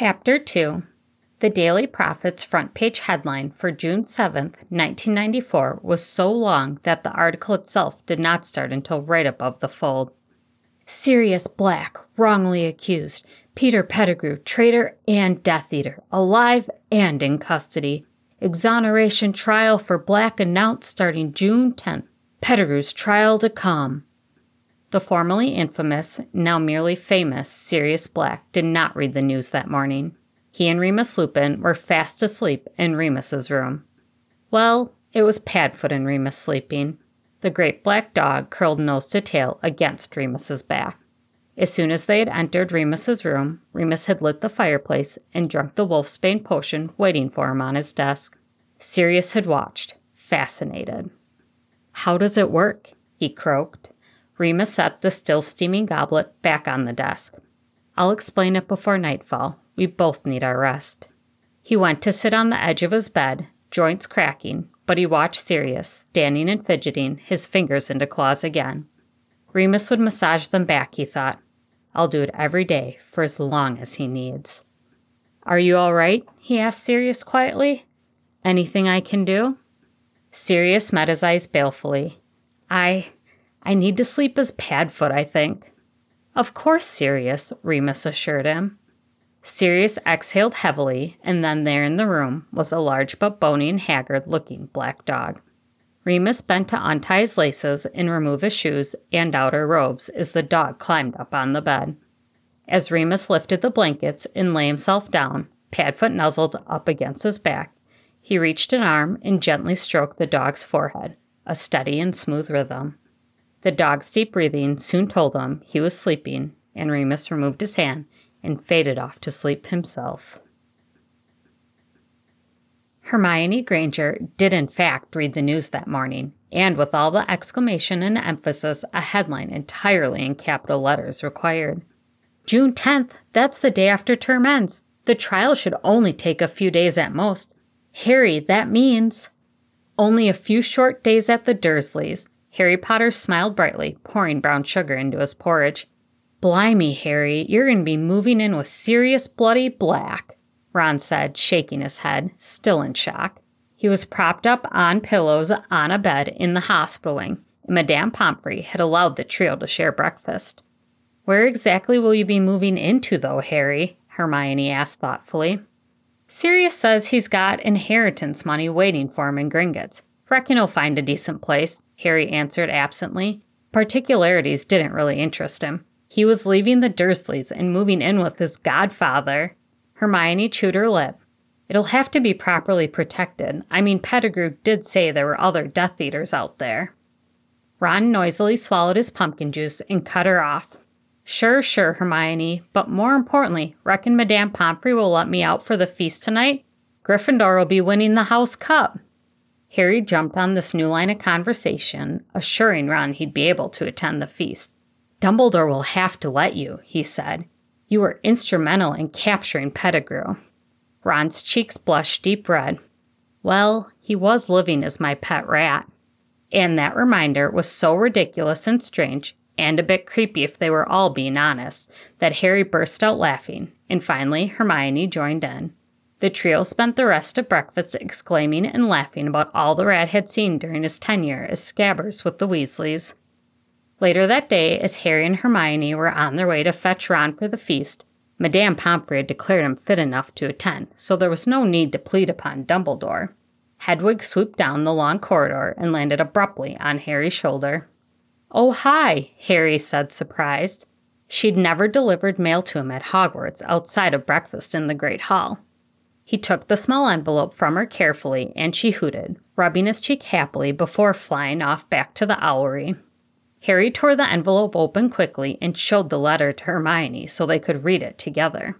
Chapter 2 The Daily Prophet's front page headline for June 7, 1994, was so long that the article itself did not start until right above the fold. Sirius Black, wrongly accused. Peter Pettigrew, traitor and Death Eater, alive and in custody. Exoneration trial for Black announced starting June 10th. Pettigrew's trial to come. The formerly infamous, now merely famous, Sirius Black did not read the news that morning. He and Remus Lupin were fast asleep in Remus's room. Well, it was Padfoot and Remus sleeping. The great black dog curled nose to tail against Remus's back. As soon as they had entered Remus's room, Remus had lit the fireplace and drunk the wolfsbane potion waiting for him on his desk. Sirius had watched, fascinated. How does it work? he croaked. Remus set the still steaming goblet back on the desk. I'll explain it before nightfall. We both need our rest. He went to sit on the edge of his bed, joints cracking, but he watched Sirius, standing and fidgeting, his fingers into claws again. Remus would massage them back, he thought. I'll do it every day for as long as he needs. Are you all right? he asked Sirius quietly. Anything I can do? Sirius met his eyes balefully. I. I need to sleep as Padfoot, I think. Of course, Sirius, Remus assured him. Sirius exhaled heavily, and then there in the room was a large but bony and haggard looking black dog. Remus bent to untie his laces and remove his shoes and outer robes as the dog climbed up on the bed. As Remus lifted the blankets and lay himself down, Padfoot nuzzled up against his back. He reached an arm and gently stroked the dog's forehead, a steady and smooth rhythm. The dog's deep breathing soon told him he was sleeping, and Remus removed his hand and faded off to sleep himself. Hermione Granger did, in fact, read the news that morning, and with all the exclamation and emphasis a headline entirely in capital letters required. June 10th, that's the day after term ends. The trial should only take a few days at most. Harry, that means. Only a few short days at the Dursleys. Harry Potter smiled brightly, pouring brown sugar into his porridge. Blimey, Harry, you're going to be moving in with Sirius bloody black, Ron said, shaking his head, still in shock. He was propped up on pillows on a bed in the hospital wing, and Madam Pomfrey had allowed the trio to share breakfast. Where exactly will you be moving into, though, Harry? Hermione asked thoughtfully. Sirius says he's got inheritance money waiting for him in Gringotts. Reckon he'll find a decent place, Harry answered absently. Particularities didn't really interest him. He was leaving the Dursleys and moving in with his godfather. Hermione chewed her lip. It'll have to be properly protected. I mean, Pettigrew did say there were other Death Eaters out there. Ron noisily swallowed his pumpkin juice and cut her off. Sure, sure, Hermione, but more importantly, reckon Madam Pomfrey will let me out for the feast tonight? Gryffindor will be winning the House Cup. Harry jumped on this new line of conversation, assuring Ron he'd be able to attend the feast. Dumbledore will have to let you, he said. You were instrumental in capturing Pettigrew. Ron's cheeks blushed deep red. Well, he was living as my pet rat. And that reminder was so ridiculous and strange, and a bit creepy if they were all being honest, that Harry burst out laughing, and finally Hermione joined in. The trio spent the rest of breakfast exclaiming and laughing about all the rat had seen during his tenure as scabbers with the Weasleys. Later that day, as Harry and Hermione were on their way to fetch Ron for the feast, Madam Pomfrey had declared him fit enough to attend, so there was no need to plead upon Dumbledore. Hedwig swooped down the long corridor and landed abruptly on Harry's shoulder. Oh, hi, Harry said, surprised. She'd never delivered mail to him at Hogwarts outside of breakfast in the Great Hall. He took the small envelope from her carefully, and she hooted, rubbing his cheek happily before flying off back to the owlery. Harry tore the envelope open quickly and showed the letter to Hermione so they could read it together.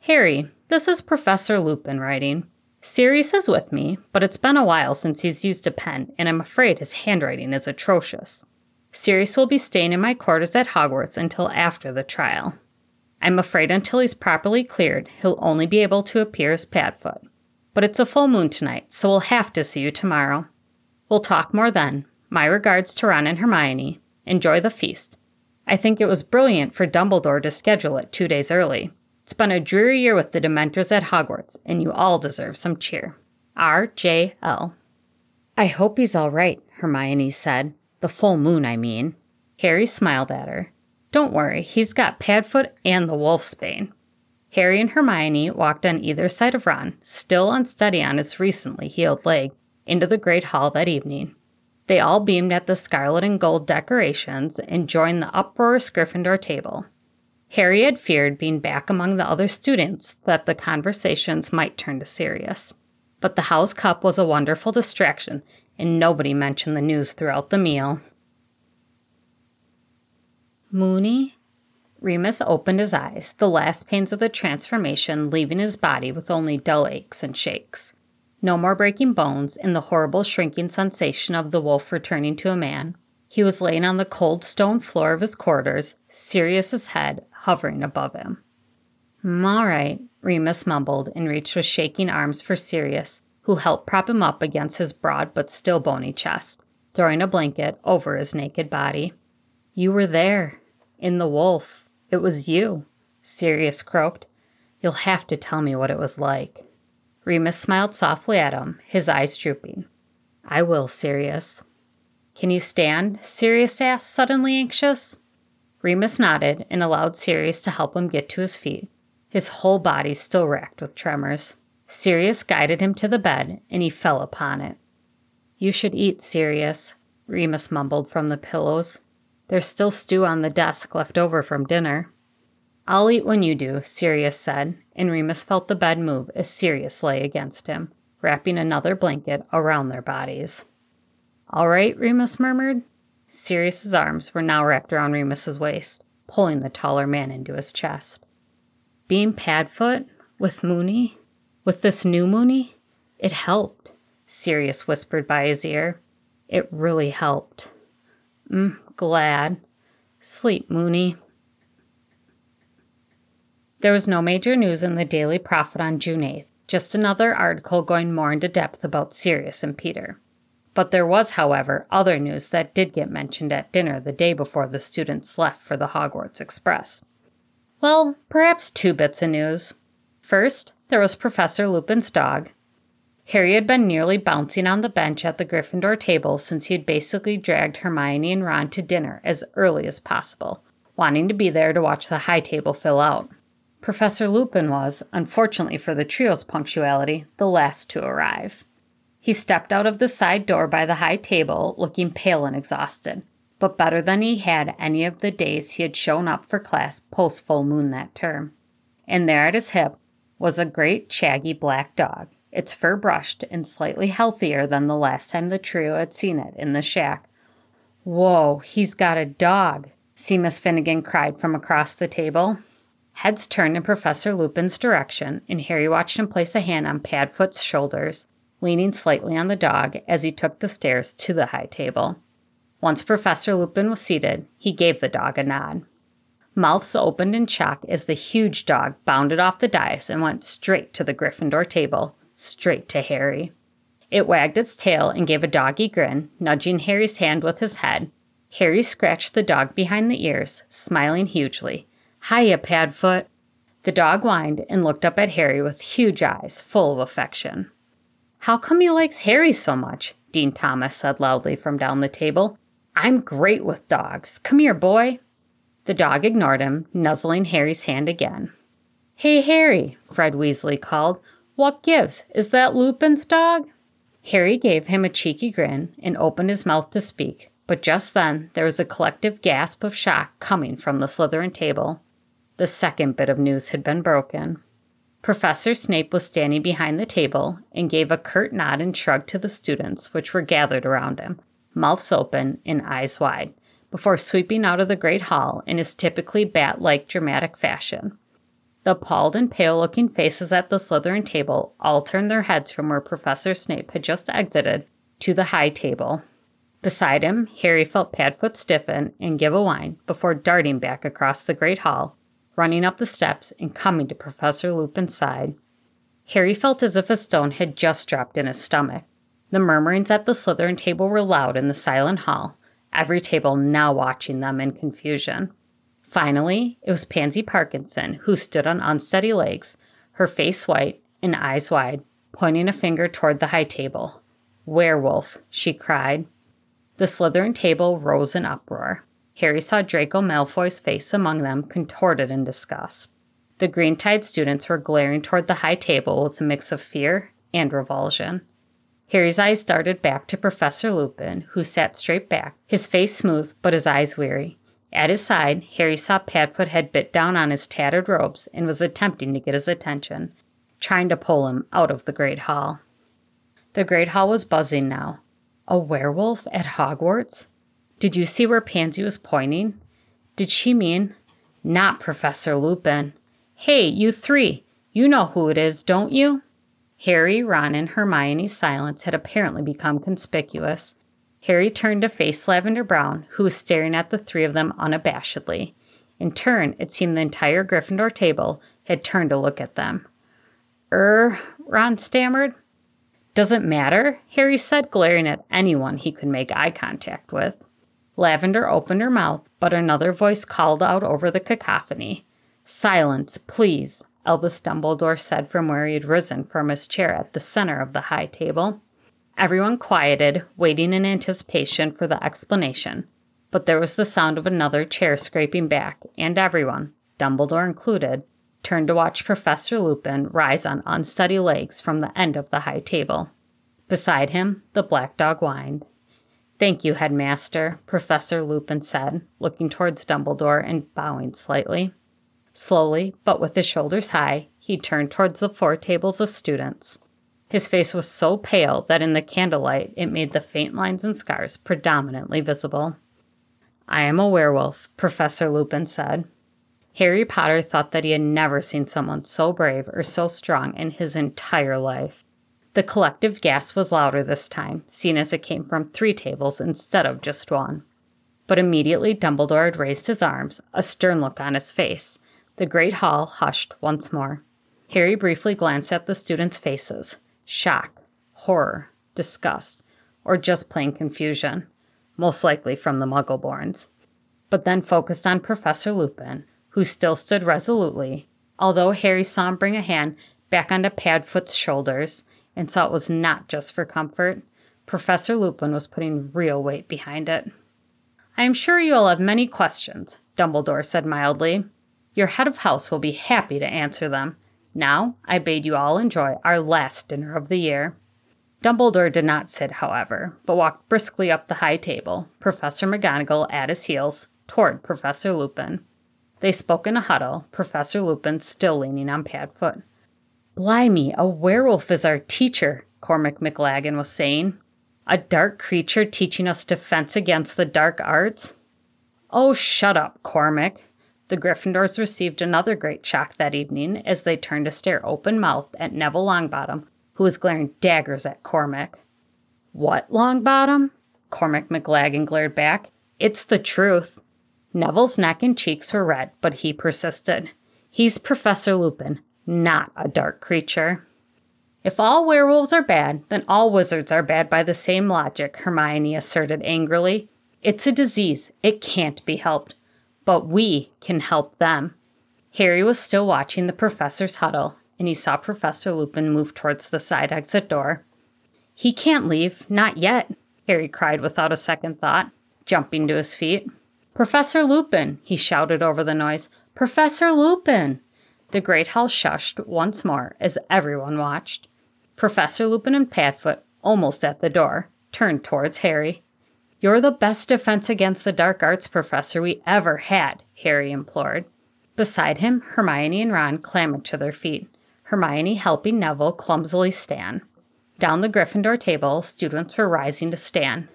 Harry, this is Professor Lupin writing. Sirius is with me, but it's been a while since he's used a pen, and I'm afraid his handwriting is atrocious. Sirius will be staying in my quarters at Hogwarts until after the trial. I'm afraid until he's properly cleared, he'll only be able to appear as Padfoot. But it's a full moon tonight, so we'll have to see you tomorrow. We'll talk more then. My regards to Ron and Hermione, Enjoy the feast. I think it was brilliant for Dumbledore to schedule it two days early. It's been a dreary year with the Dementors at Hogwarts, and you all deserve some cheer. R.J.L. I hope he's all right, Hermione said. The full moon, I mean. Harry smiled at her. Don't worry, he's got Padfoot and the Wolfsbane. Harry and Hermione walked on either side of Ron, still unsteady on his recently healed leg, into the Great Hall that evening. They all beamed at the scarlet and gold decorations and joined the uproarious Gryffindor table. Harry had feared being back among the other students that the conversations might turn to Sirius. But the house cup was a wonderful distraction, and nobody mentioned the news throughout the meal. Moony? Remus opened his eyes, the last pains of the transformation leaving his body with only dull aches and shakes. No more breaking bones and the horrible shrinking sensation of the wolf returning to a man. He was laying on the cold stone floor of his quarters, Sirius's head hovering above him. Mm, all right, Remus mumbled and reached with shaking arms for Sirius, who helped prop him up against his broad but still bony chest, throwing a blanket over his naked body. You were there, in the wolf. It was you, Sirius croaked. You'll have to tell me what it was like. Remus smiled softly at him, his eyes drooping. I will, Sirius. Can you stand? Sirius asked, suddenly anxious. Remus nodded and allowed Sirius to help him get to his feet, his whole body still racked with tremors. Sirius guided him to the bed, and he fell upon it. You should eat, Sirius, Remus mumbled from the pillows. There's still stew on the desk left over from dinner. I'll eat when you do, Sirius said, and Remus felt the bed move as Sirius lay against him, wrapping another blanket around their bodies. All right, Remus murmured. Sirius's arms were now wrapped around Remus's waist, pulling the taller man into his chest. Being Padfoot with Moony, with this new Moony, it helped, Sirius whispered by his ear. It really helped. Mm, glad. Sleep, Moony. There was no major news in the Daily Prophet on June 8th, just another article going more into depth about Sirius and Peter. But there was, however, other news that did get mentioned at dinner the day before the students left for the Hogwarts Express. Well, perhaps two bits of news. First, there was Professor Lupin's dog. Harry had been nearly bouncing on the bench at the Gryffindor table since he had basically dragged Hermione and Ron to dinner as early as possible, wanting to be there to watch the high table fill out. Professor Lupin was, unfortunately for the trio's punctuality, the last to arrive. He stepped out of the side door by the high table, looking pale and exhausted, but better than he had any of the days he had shown up for class post full moon that term. And there at his hip was a great shaggy black dog, its fur brushed and slightly healthier than the last time the trio had seen it in the shack. Whoa, he's got a dog, Seamus Finnigan cried from across the table. Heads turned in Professor Lupin's direction, and Harry watched him place a hand on Padfoot's shoulders leaning slightly on the dog as he took the stairs to the high table. Once Professor Lupin was seated, he gave the dog a nod. Mouths opened in shock as the huge dog bounded off the dais and went straight to the Gryffindor table, straight to Harry. It wagged its tail and gave a doggy grin, nudging Harry's hand with his head. Harry scratched the dog behind the ears, smiling hugely. Hiya, Padfoot. The dog whined and looked up at Harry with huge eyes full of affection. How come he likes Harry so much? Dean Thomas said loudly from down the table. I'm great with dogs. Come here, boy. The dog ignored him, nuzzling Harry's hand again. Hey, Harry, Fred Weasley called. What gives? Is that Lupin's dog? Harry gave him a cheeky grin and opened his mouth to speak, but just then there was a collective gasp of shock coming from the Slytherin table. The second bit of news had been broken. Professor Snape was standing behind the table and gave a curt nod and shrug to the students, which were gathered around him, mouths open and eyes wide, before sweeping out of the great hall in his typically bat like dramatic fashion. The appalled and pale looking faces at the Slytherin table all turned their heads from where Professor Snape had just exited to the high table. Beside him, Harry felt Padfoot stiffen and give a whine before darting back across the great hall running up the steps and coming to Professor Lupin's side. Harry felt as if a stone had just dropped in his stomach. The murmurings at the Slytherin table were loud in the silent hall, every table now watching them in confusion. Finally, it was Pansy Parkinson who stood on unsteady legs, her face white and eyes wide, pointing a finger toward the high table. Werewolf, she cried. The Slytherin table rose in uproar. Harry saw Draco Malfoy's face among them, contorted in disgust. The Green Tide students were glaring toward the high table with a mix of fear and revulsion. Harry's eyes darted back to Professor Lupin, who sat straight back, his face smooth but his eyes weary. At his side, Harry saw Padfoot had bit down on his tattered robes and was attempting to get his attention, trying to pull him out of the Great Hall. The Great Hall was buzzing now. A werewolf at Hogwarts? Did you see where Pansy was pointing? Did she mean not Professor Lupin? Hey, you three, you know who it is, don't you? Harry, Ron, and Hermione's silence had apparently become conspicuous. Harry turned to face Lavender Brown, who was staring at the three of them unabashedly. In turn, it seemed the entire Gryffindor table had turned to look at them. Er, Ron stammered. Doesn't matter, Harry said, glaring at anyone he could make eye contact with. Lavender opened her mouth, but another voice called out over the cacophony. Silence, please, Albus Dumbledore said from where he had risen from his chair at the center of the high table. Everyone quieted, waiting in anticipation for the explanation. But there was the sound of another chair scraping back, and everyone, Dumbledore included, turned to watch Professor Lupin rise on unsteady legs from the end of the high table. Beside him, the black dog whined. Thank you, Headmaster, Professor Lupin said, looking towards Dumbledore and bowing slightly. Slowly, but with his shoulders high, he turned towards the four tables of students. His face was so pale that in the candlelight it made the faint lines and scars predominantly visible. I am a werewolf, Professor Lupin said. Harry Potter thought that he had never seen someone so brave or so strong in his entire life. The collective gasp was louder this time, seen as it came from three tables instead of just one. But immediately Dumbledore had raised his arms, a stern look on his face. The great hall hushed once more. Harry briefly glanced at the students' faces shock, horror, disgust, or just plain confusion, most likely from the Muggleborns. But then focused on Professor Lupin, who still stood resolutely, although Harry saw him bring a hand back onto Padfoot's shoulders and saw it was not just for comfort. Professor Lupin was putting real weight behind it. I am sure you'll have many questions, Dumbledore said mildly. Your head of house will be happy to answer them. Now, I bade you all enjoy our last dinner of the year. Dumbledore did not sit, however, but walked briskly up the high table, Professor McGonagall at his heels, toward Professor Lupin. They spoke in a huddle, Professor Lupin still leaning on Padfoot. Blimey, a werewolf is our teacher, Cormac McLaggen was saying. A dark creature teaching us defense against the dark arts? Oh, shut up, Cormac. The Gryffindors received another great shock that evening as they turned to stare open mouthed at Neville Longbottom, who was glaring daggers at Cormac. What, Longbottom? Cormac McLaggen glared back. It's the truth. Neville's neck and cheeks were red, but he persisted. He's Professor Lupin, not a dark creature. If all werewolves are bad, then all wizards are bad by the same logic, Hermione asserted angrily. It's a disease. It can't be helped. But we can help them. Harry was still watching the professor's huddle, and he saw Professor Lupin move towards the side exit door. He can't leave, not yet, Harry cried without a second thought, jumping to his feet. Professor Lupin, he shouted over the noise. Professor Lupin! The great hall shushed once more as everyone watched. Professor Lupin and Padfoot, almost at the door, turned towards Harry. You're the best defense against the dark arts professor we ever had, Harry implored. Beside him, Hermione and Ron clambered to their feet, Hermione helping Neville clumsily stand. Down the Gryffindor table, students were rising to stand.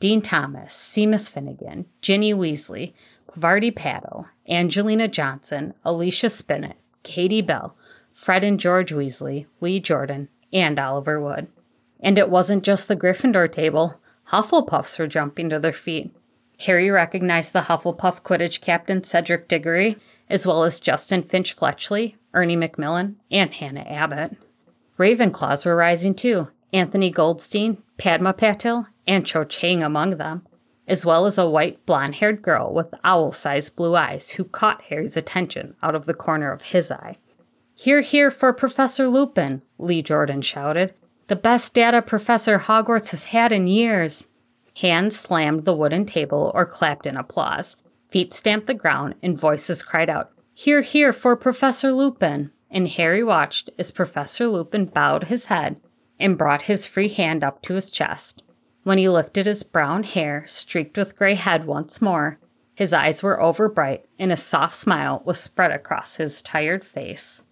Dean Thomas, Seamus Finnigan, Ginny Weasley, Parvati Patil, Angelina Johnson, Alicia Spinnet, Katie Bell, Fred and George Weasley, Lee Jordan, and Oliver Wood. And it wasn't just the Gryffindor table. Hufflepuffs were jumping to their feet. Harry recognized the Hufflepuff Quidditch captain Cedric Diggory, as well as Justin Finch Fletchley, Ernie Macmillan, and Hannah Abbott. Ravenclaws were rising too, Anthony Goldstein, Padma Patil, and Cho Chang among them. as well as a white blonde haired girl with owl sized blue eyes who caught Harry's attention out of the corner of his eye. Hear, hear for Professor Lupin, Lee Jordan shouted. The best DADA Professor Hogwarts has had in years. Hands slammed the wooden table or clapped in applause. Feet stamped the ground and voices cried out, Hear, hear for Professor Lupin. And Harry watched as Professor Lupin bowed his head and brought his free hand up to his chest. When he lifted his brown hair, streaked with gray head once more, his eyes were overbright and a soft smile was spread across his tired face.